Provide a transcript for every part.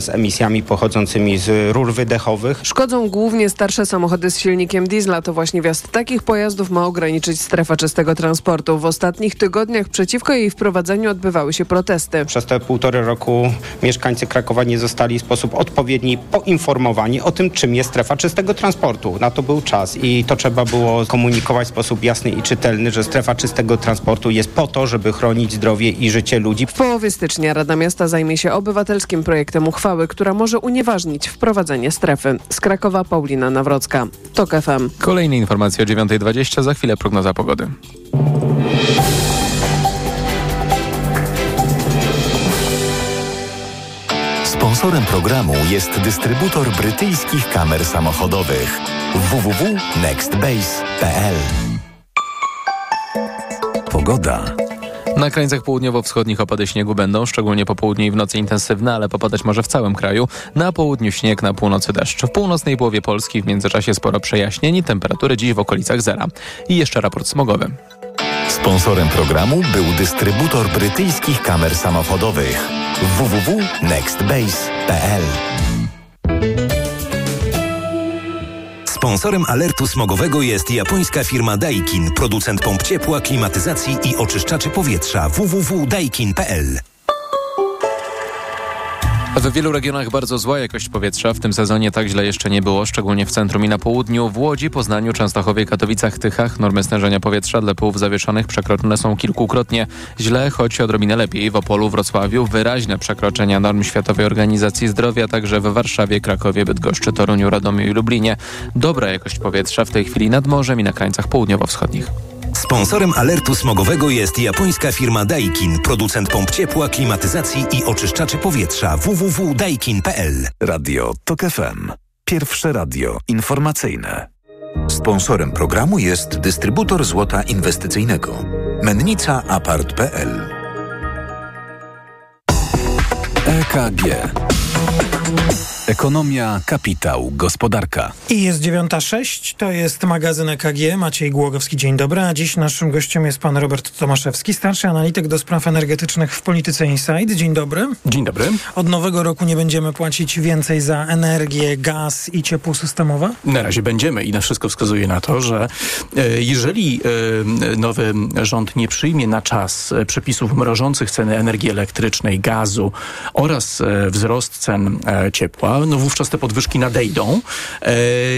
z emisjami pochodzącymi z rur wydechowych. Szkodzą głównie starsze samochody z silnikiem diesla. To właśnie wjazd takich pojazdów ma ograniczyć strefa czystego transportu. W ostatnich tygodniach przeciwko jej wprowadzeniu odbywały się protesty. Przez te półtory roku mieszkańcy Krakowa nie zostali w sposób odpowiedni poinformowani o tym, czym jest strefa czystego transportu. Na to był czas i to trzeba było komunikować w sposób jasny i czytelny, że strefa czystego transportu jest po to, żeby chronić zdrowie i życie ludzi. W połowie stycznia Rada Miasta zajmie się obywatelskim projektem uchwały, która może unieważnić wprowadzenie strefy. Z Krakowa Paulina Nawrocka. TOK FM. Kolejne informacje o 9.20, za chwilę prognoza pogody. Sponsorem programu jest dystrybutor brytyjskich kamer samochodowych www.nextbase.pl Pogoda. Na krańcach południowo-wschodnich opady śniegu będą, szczególnie po południu i w nocy intensywne, ale popadać może w całym kraju. Na południu śnieg, na północy deszcz. W północnej połowie Polski w międzyczasie sporo przejaśnień i temperatury dziś w okolicach zera. I jeszcze raport smogowy. Sponsorem programu był dystrybutor brytyjskich kamer samochodowych www.nextbase.pl Sponsorem alertu smogowego jest japońska firma Daikin, producent pomp ciepła, klimatyzacji i oczyszczaczy powietrza www.daikin.pl. W wielu regionach bardzo zła jakość powietrza. W tym sezonie tak źle jeszcze nie było, szczególnie w centrum i na południu. W Łodzi, Poznaniu, Częstochowie, Katowicach, Tychach normy stężenia powietrza dla pyłów zawieszonych przekroczone są kilkukrotnie. Źle, choć odrobinę lepiej. W Opolu, Wrocławiu wyraźne przekroczenia norm Światowej Organizacji Zdrowia, także w Warszawie, Krakowie, Bydgoszczy, Toruniu, Radomiu i Lublinie. Dobra jakość powietrza w tej chwili nad morzem i na krańcach południowo-wschodnich. Sponsorem alertu smogowego jest japońska firma Daikin, producent pomp ciepła, klimatyzacji i oczyszczaczy powietrza www.daikin.pl. Radio TOK FM. Pierwsze radio informacyjne. Sponsorem programu jest dystrybutor złota inwestycyjnego. Mennica Apart.pl EKG Ekonomia, kapitał, gospodarka. I jest 9.06, to jest magazyn EKG. Maciej Głogowski, dzień dobry. A dziś naszym gościem jest pan Robert Tomaszewski, starszy analityk do spraw energetycznych w Polityce Insight. Dzień dobry. Dzień dobry. Od nowego roku nie będziemy płacić więcej za energię, gaz i ciepło systemowe? Na razie będziemy i na wszystko wskazuje na to, że e, jeżeli e, nowy rząd nie przyjmie na czas e, przepisów mrożących ceny energii elektrycznej, gazu oraz wzrost cen ciepła, no wówczas te podwyżki nadejdą e,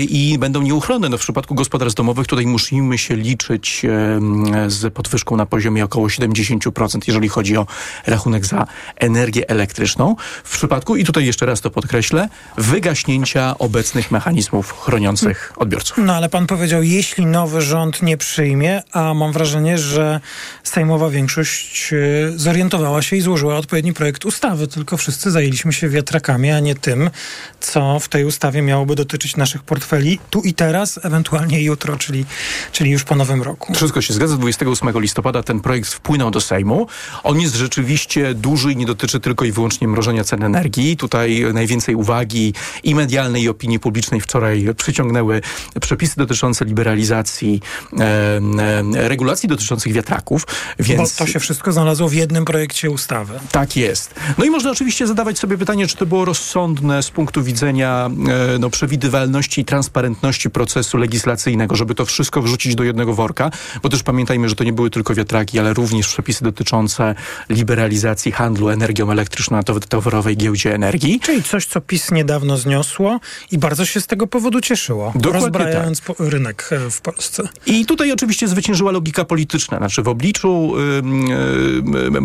i będą nieuchronne. No w przypadku gospodarstw domowych tutaj musimy się liczyć e, z podwyżką na poziomie około 70%, jeżeli chodzi o rachunek za energię elektryczną. W przypadku, i tutaj jeszcze raz to podkreślę, wygaśnięcia obecnych mechanizmów chroniących odbiorców. No ale pan powiedział, jeśli nowy rząd nie przyjmie, a mam wrażenie, że sejmowa większość e, zorientowała się i złożyła odpowiedni projekt ustawy, tylko wszyscy zajęliśmy się wiatrakami, a nie tym, co w tej ustawie miałoby dotyczyć naszych portfeli tu i teraz, ewentualnie jutro, czyli, czyli już po nowym roku. Wszystko się zgadza. 28 listopada ten projekt wpłynął do Sejmu. On jest rzeczywiście duży i nie dotyczy tylko i wyłącznie mrożenia cen energii. Tutaj najwięcej uwagi i medialnej, i opinii publicznej wczoraj przyciągnęły przepisy dotyczące liberalizacji, e, e, regulacji dotyczących wiatraków. Więc... Bo to się wszystko znalazło w jednym projekcie ustawy. Tak jest. No i można oczywiście zadawać sobie pytanie, czy to było rozsądne z punktu widzenia e, no, przewidywalności i transparentności procesu legislacyjnego, żeby to wszystko wrzucić do jednego worka, bo też pamiętajmy, że to nie były tylko wiatraki, ale również przepisy dotyczące liberalizacji handlu energią elektryczną na towarowej giełdzie energii. Czyli coś, co PiS niedawno zniosło i bardzo się z tego powodu cieszyło, Dokładnie rozbrajając tak. rynek e, w Polsce. I tutaj oczywiście zwyciężyła logika polityczna, znaczy w obliczu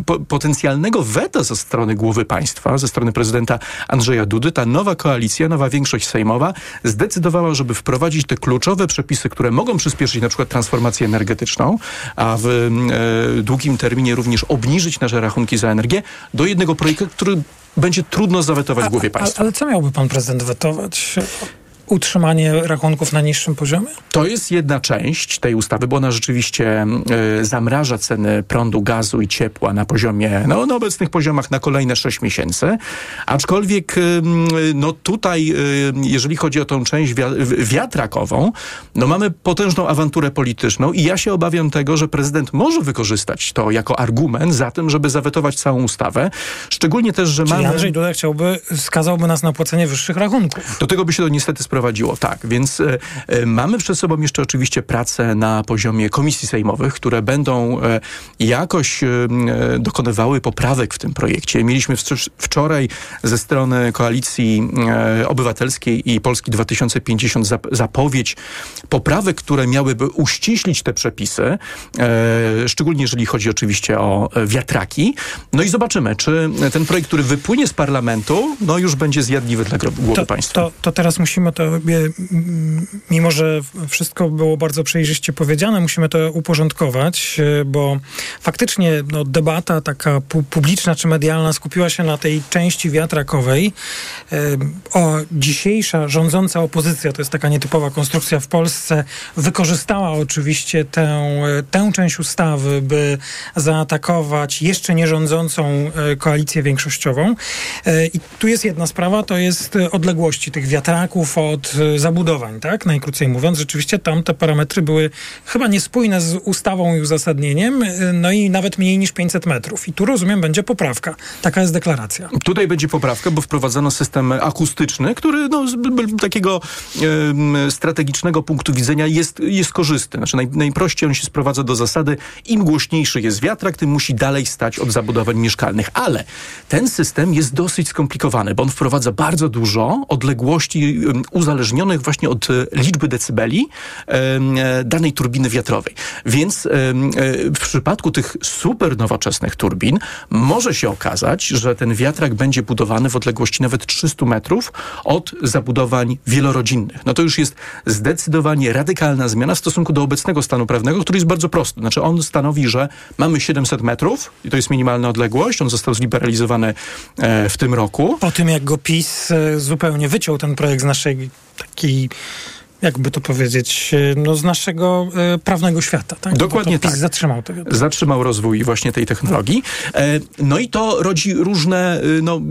po, potencjalnego weta ze strony głowy państwa, ze strony prezydenta Andrzeja Dudy, ta nowa koalicja, nowa większość sejmowa zdecydowała, żeby wprowadzić te kluczowe przepisy, które mogą przyspieszyć na przykład transformację energetyczną, a w e, długim terminie również obniżyć nasze rachunki za energię do jednego projektu, który będzie trudno zawetować w głowie państwa. Ale co miałby pan prezydent wetować? Utrzymanie rachunków na niższym poziomie? To jest jedna część tej ustawy, bo ona rzeczywiście y, zamraża ceny prądu, gazu i ciepła na poziomie, no na obecnych poziomach na kolejne 6 miesięcy. Aczkolwiek y, no tutaj, y, jeżeli chodzi o tą część wiatrakową, no mamy potężną awanturę polityczną i ja się obawiam tego, że prezydent może wykorzystać to jako argument za tym, żeby zawetować całą ustawę. Szczególnie też, że Czyli mamy... Andrzej Duda chciałby, skazałby nas na płacenie wyższych rachunków. Do tego by się to niestety sprowadziło, tak. Więc e, e, mamy przed sobą jeszcze oczywiście pracę na poziomie komisji sejmowych, które będą e, jakoś dokonywały poprawek w tym projekcie. Mieliśmy wczoraj ze strony Koalicji Obywatelskiej i Polski 2050 zapowiedź poprawek, które miałyby uściślić te przepisy, szczególnie jeżeli chodzi oczywiście o wiatraki. No i zobaczymy, czy ten projekt, który wypłynie z parlamentu, no już będzie zjadliwy dla głowy to, państwa. To, to teraz musimy to, mimo że wszystko było bardzo przejrzyście powiedziane, musimy to uporządkować, e, bo faktycznie no, debata taka publiczna czy medialna skupiła się na tej części wiatrakowej. E, o, dzisiejsza rządząca opozycja, to jest taka nietypowa konstrukcja w Polsce, wykorzystała oczywiście tę, tę część ustawy, by zaatakować jeszcze nierządzącą e, koalicję większościową. I tu jest jedna sprawa, to jest odległości tych wiatraków od zabudowań, tak? Najkrócej mówiąc, rzeczywiście tam te parametry były chyba niespójne z ustawą i uzasadnieniem, no i nawet mniej niż 500 metrów. I tu rozumiem, będzie poprawka. Taka jest deklaracja. Tutaj będzie poprawka, bo wprowadzono system akustyczny, który no, z takiego strategicznego punktu widzenia jest, jest korzystny. Znaczy naj, najprościej on się sprowadza do zasady, im głośniejszy jest wiatrak, tym musi dalej stać od zabudowań mieszkalnych. Ale ten system jest dosyć skomplikowany, bo on wprowadza bardzo dużo odległości uzależnionych właśnie od e, liczby decybeli e, danej turbiny wiatrowej. Więc e, w przypadku tych super nowoczesnych turbin może się okazać, że ten wiatrak będzie budowany w odległości nawet 300 metrów od zabudowań wielorodzinnych. No to już jest zdecydowanie radykalna zmiana w stosunku do obecnego stanu prawnego, który jest bardzo prosty. Znaczy on stanowi, że mamy 700 metrów i to jest minimalna odległość. On został zliberalizowany w tym roku. Po tym, jak go PiS zupełnie wyciął ten projekt z naszej takiej jakby to powiedzieć, e, no z naszego e, prawnego świata. Tak? Dokładnie to tak. Zatrzymał tego. Zatrzymał rozwój właśnie tej technologii. E, no i to rodzi różne e, no,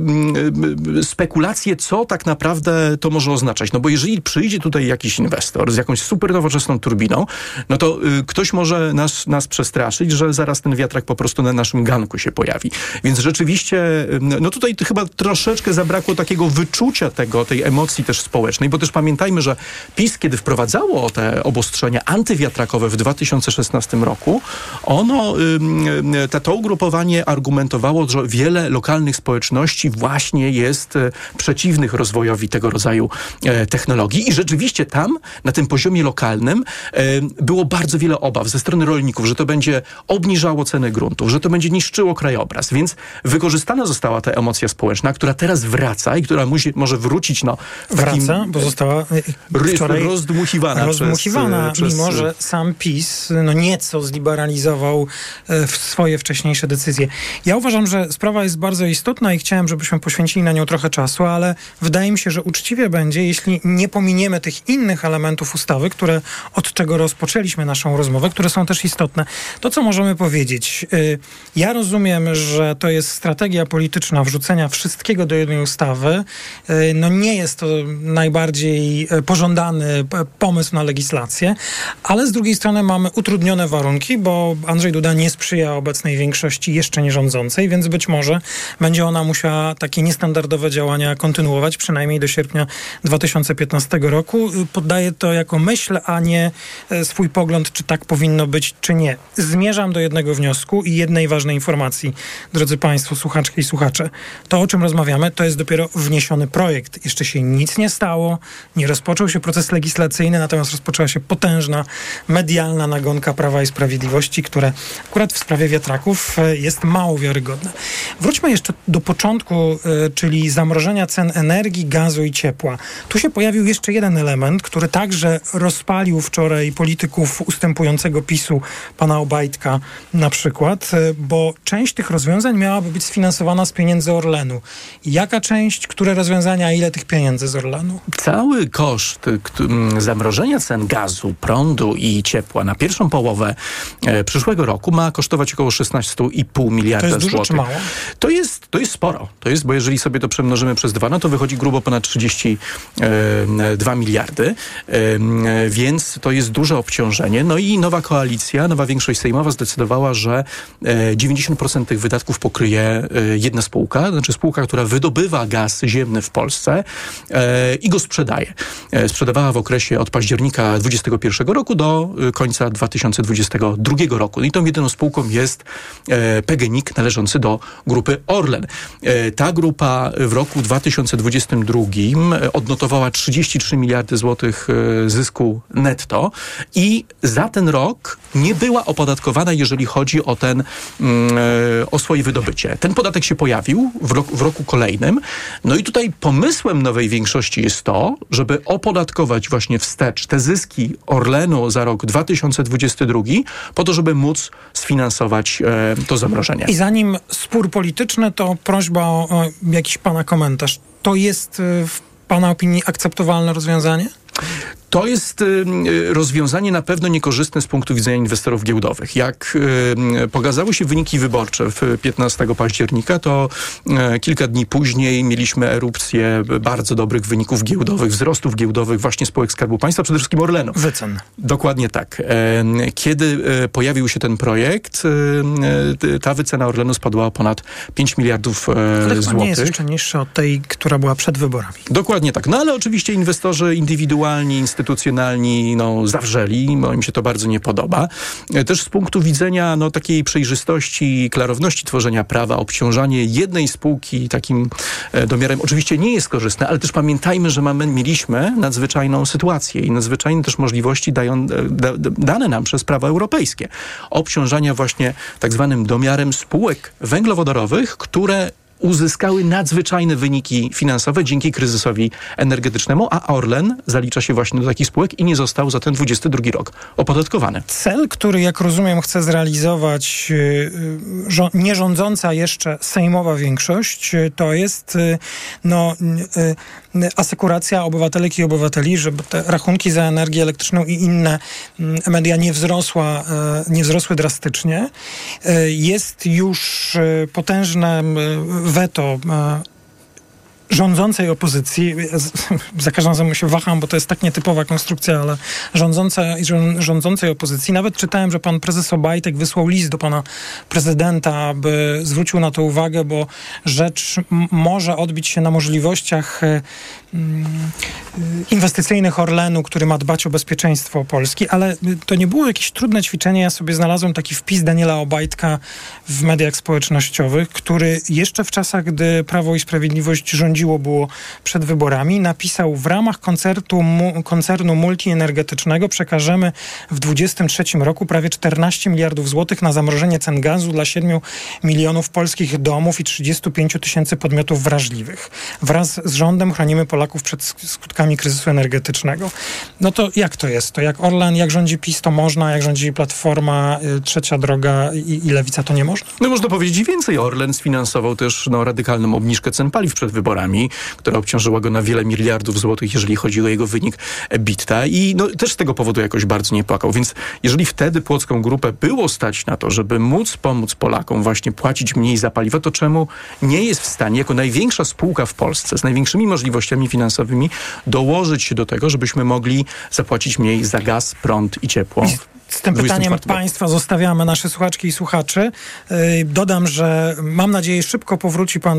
e, spekulacje, co tak naprawdę to może oznaczać. No bo jeżeli przyjdzie tutaj jakiś inwestor z jakąś super nowoczesną turbiną, no to ktoś może nas, nas przestraszyć, że zaraz ten wiatrak po prostu na naszym ganku się pojawi. Więc rzeczywiście, no tutaj chyba troszeczkę zabrakło takiego wyczucia tego, tej emocji też społecznej, bo też pamiętajmy, że PiS kiedy wprowadzało te obostrzenia antywiatrakowe w 2016 roku, ono, to, to ugrupowanie argumentowało, że wiele lokalnych społeczności właśnie jest e, przeciwnych rozwojowi tego rodzaju e, technologii. I rzeczywiście tam, na tym poziomie lokalnym, e, było bardzo wiele obaw ze strony rolników, że to będzie obniżało ceny gruntów, że to będzie niszczyło krajobraz, więc wykorzystana została ta emocja społeczna, która teraz wraca i która musi, może wrócić no, w takim, Wraca, bo została wczoraj rozdmuchiwana. Rozdmuchiwana, przez, mimo że sam PiS no nieco zliberalizował e, swoje wcześniejsze decyzje. Ja uważam, że sprawa jest bardzo istotna i chciałem, żebyśmy poświęcili na nią trochę czasu, ale wydaje mi się, że uczciwie będzie, jeśli nie pominiemy tych innych elementów ustawy, które od czego rozpoczęliśmy naszą rozmowę, które są też istotne. To, co możemy powiedzieć. E, ja rozumiem, że to jest strategia polityczna wrzucenia wszystkiego do jednej ustawy. E, no nie jest to najbardziej pożądany pomysł na legislację, ale z drugiej strony mamy utrudnione warunki, bo Andrzej Duda nie sprzyja obecnej większości jeszcze nie rządzącej, więc być może będzie ona musiała takie niestandardowe działania kontynuować, przynajmniej do sierpnia 2015 roku. Poddaję to jako myśl, a nie e, swój pogląd, czy tak powinno być, czy nie. Zmierzam do jednego wniosku i jednej ważnej informacji, drodzy Państwo, słuchaczki i słuchacze. To, o czym rozmawiamy, to jest dopiero wniesiony projekt. Jeszcze się nic nie stało, nie rozpoczął się proces legislacyjny legislacyjny, natomiast rozpoczęła się potężna medialna nagonka Prawa i Sprawiedliwości, które akurat w sprawie wiatraków e, jest mało wiarygodne. Wróćmy jeszcze do początku, e, czyli zamrożenia cen energii, gazu i ciepła. Tu się pojawił jeszcze jeden element, który także rozpalił wczoraj polityków ustępującego PiSu, pana Obajtka na przykład, e, bo część tych rozwiązań miałaby być sfinansowana z pieniędzy Orlenu. Jaka część, które rozwiązania, ile tych pieniędzy z Orlenu? Cały koszt zamrożenia cen gazu, prądu i ciepła na pierwszą połowę e, przyszłego roku ma kosztować około 16,5 miliarda złotych. To jest dużo czy mało? To jest, to jest sporo. To jest, bo jeżeli sobie to przemnożymy przez dwa, no to wychodzi grubo ponad 32 miliardy, więc to jest duże obciążenie. No i nowa koalicja, nowa większość sejmowa zdecydowała, że 90% tych wydatków pokryje jedna spółka, znaczy spółka, która wydobywa gaz ziemny w Polsce i go sprzedaje. Sprzedawała w okresie od października 2021 roku do końca 2022 roku. I tą jedyną spółką jest PGNiG należący do grupy Orlen. Ta grupa w roku 2022 odnotowała 33 miliardy złotych zysku netto i za ten rok nie była opodatkowana, jeżeli chodzi o ten, o swoje wydobycie. Ten podatek się pojawił w roku, w roku kolejnym. No i tutaj pomysłem nowej większości jest to, żeby opodatkować właśnie wstecz te zyski Orlenu za rok 2022 po to, żeby móc sfinansować e, to zamrożenie. I zanim spór polityczny, to prośba o, o jakiś pana komentarz. To jest e, w pana opinii akceptowalne rozwiązanie? To jest y, rozwiązanie na pewno niekorzystne z punktu widzenia inwestorów giełdowych. Jak y, pokazały się wyniki wyborcze w 15 października, to y, kilka dni później mieliśmy erupcję bardzo dobrych wyników giełdowych, wzrostów giełdowych właśnie spółek Skarbu Państwa, przede wszystkim Orlenu. Wycen. Dokładnie tak. Kiedy pojawił się ten projekt, ta wycena Orlenu spadła o ponad 5 miliardów ale złotych. nie jest jeszcze niższa od tej, która była przed wyborami. Dokładnie tak. No ale oczywiście inwestorzy indywidualni, instytucjonalni no, zawrzeli, bo im się to bardzo nie podoba. Też z punktu widzenia no, takiej przejrzystości i klarowności tworzenia prawa, obciążanie jednej spółki takim e, domiarem oczywiście nie jest korzystne, ale też pamiętajmy, że mamy, mieliśmy nadzwyczajną sytuację i nadzwyczajne też możliwości dają, e, da, dane nam przez prawo europejskie. Obciążania właśnie tak zwanym domiarem spółek węglowodorowych, które uzyskały nadzwyczajne wyniki finansowe dzięki kryzysowi energetycznemu, a Orlen zalicza się właśnie do takich spółek i nie został za ten 22 rok opodatkowany. Cel, który jak rozumiem chce zrealizować yy, nierządząca jeszcze sejmowa większość, yy, to jest no, y, asekuracja obywatelek i obywateli, żeby te rachunki za energię elektryczną i inne mm, media nie, wzrosła, nie wzrosły drastycznie. Jest już potężne veto e, rządzącej opozycji, za każdym razem się waham, bo to jest tak nietypowa konstrukcja, ale rządząca, rządzącej opozycji. Nawet czytałem, że pan prezes Obajtek wysłał list do pana prezydenta, aby zwrócił na to uwagę, bo rzecz może odbić się na możliwościach e, mm, inwestycyjnych Orlenu, który ma dbać o bezpieczeństwo Polski, ale to nie było jakieś trudne ćwiczenie. Ja sobie znalazłem taki wpis Daniela Obajtka w mediach społecznościowych, który jeszcze w czasach, gdy Prawo i Sprawiedliwość rządziło było przed wyborami, napisał w ramach koncertu, mu, koncernu multienergetycznego przekażemy w 2023 roku prawie 14 miliardów złotych na zamrożenie cen gazu dla 7 milionów polskich domów i 35 tysięcy podmiotów wrażliwych. Wraz z rządem chronimy Polaków przed skutkami kryzysu energetycznego. No to jak to jest? To jak Orlen, jak rządzi PiS, to można, jak rządzi Platforma, y, Trzecia Droga i, i Lewica, to nie można? No można powiedzieć więcej. Orlen sfinansował też no, radykalną obniżkę cen paliw przed wyborami która obciążyła go na wiele miliardów złotych, jeżeli chodzi o jego wynik EBITDA i no, też z tego powodu jakoś bardzo nie płakał. Więc jeżeli wtedy Płocką Grupę było stać na to, żeby móc pomóc Polakom właśnie płacić mniej za paliwo, to czemu nie jest w stanie, jako największa spółka w Polsce, z największymi możliwościami finansowymi, dołożyć się do tego, żebyśmy mogli zapłacić mniej za gaz, prąd i ciepło? Z tym pytaniem Państwa zostawiamy nasze słuchaczki i słuchaczy. Dodam, że mam nadzieję szybko powróci Pan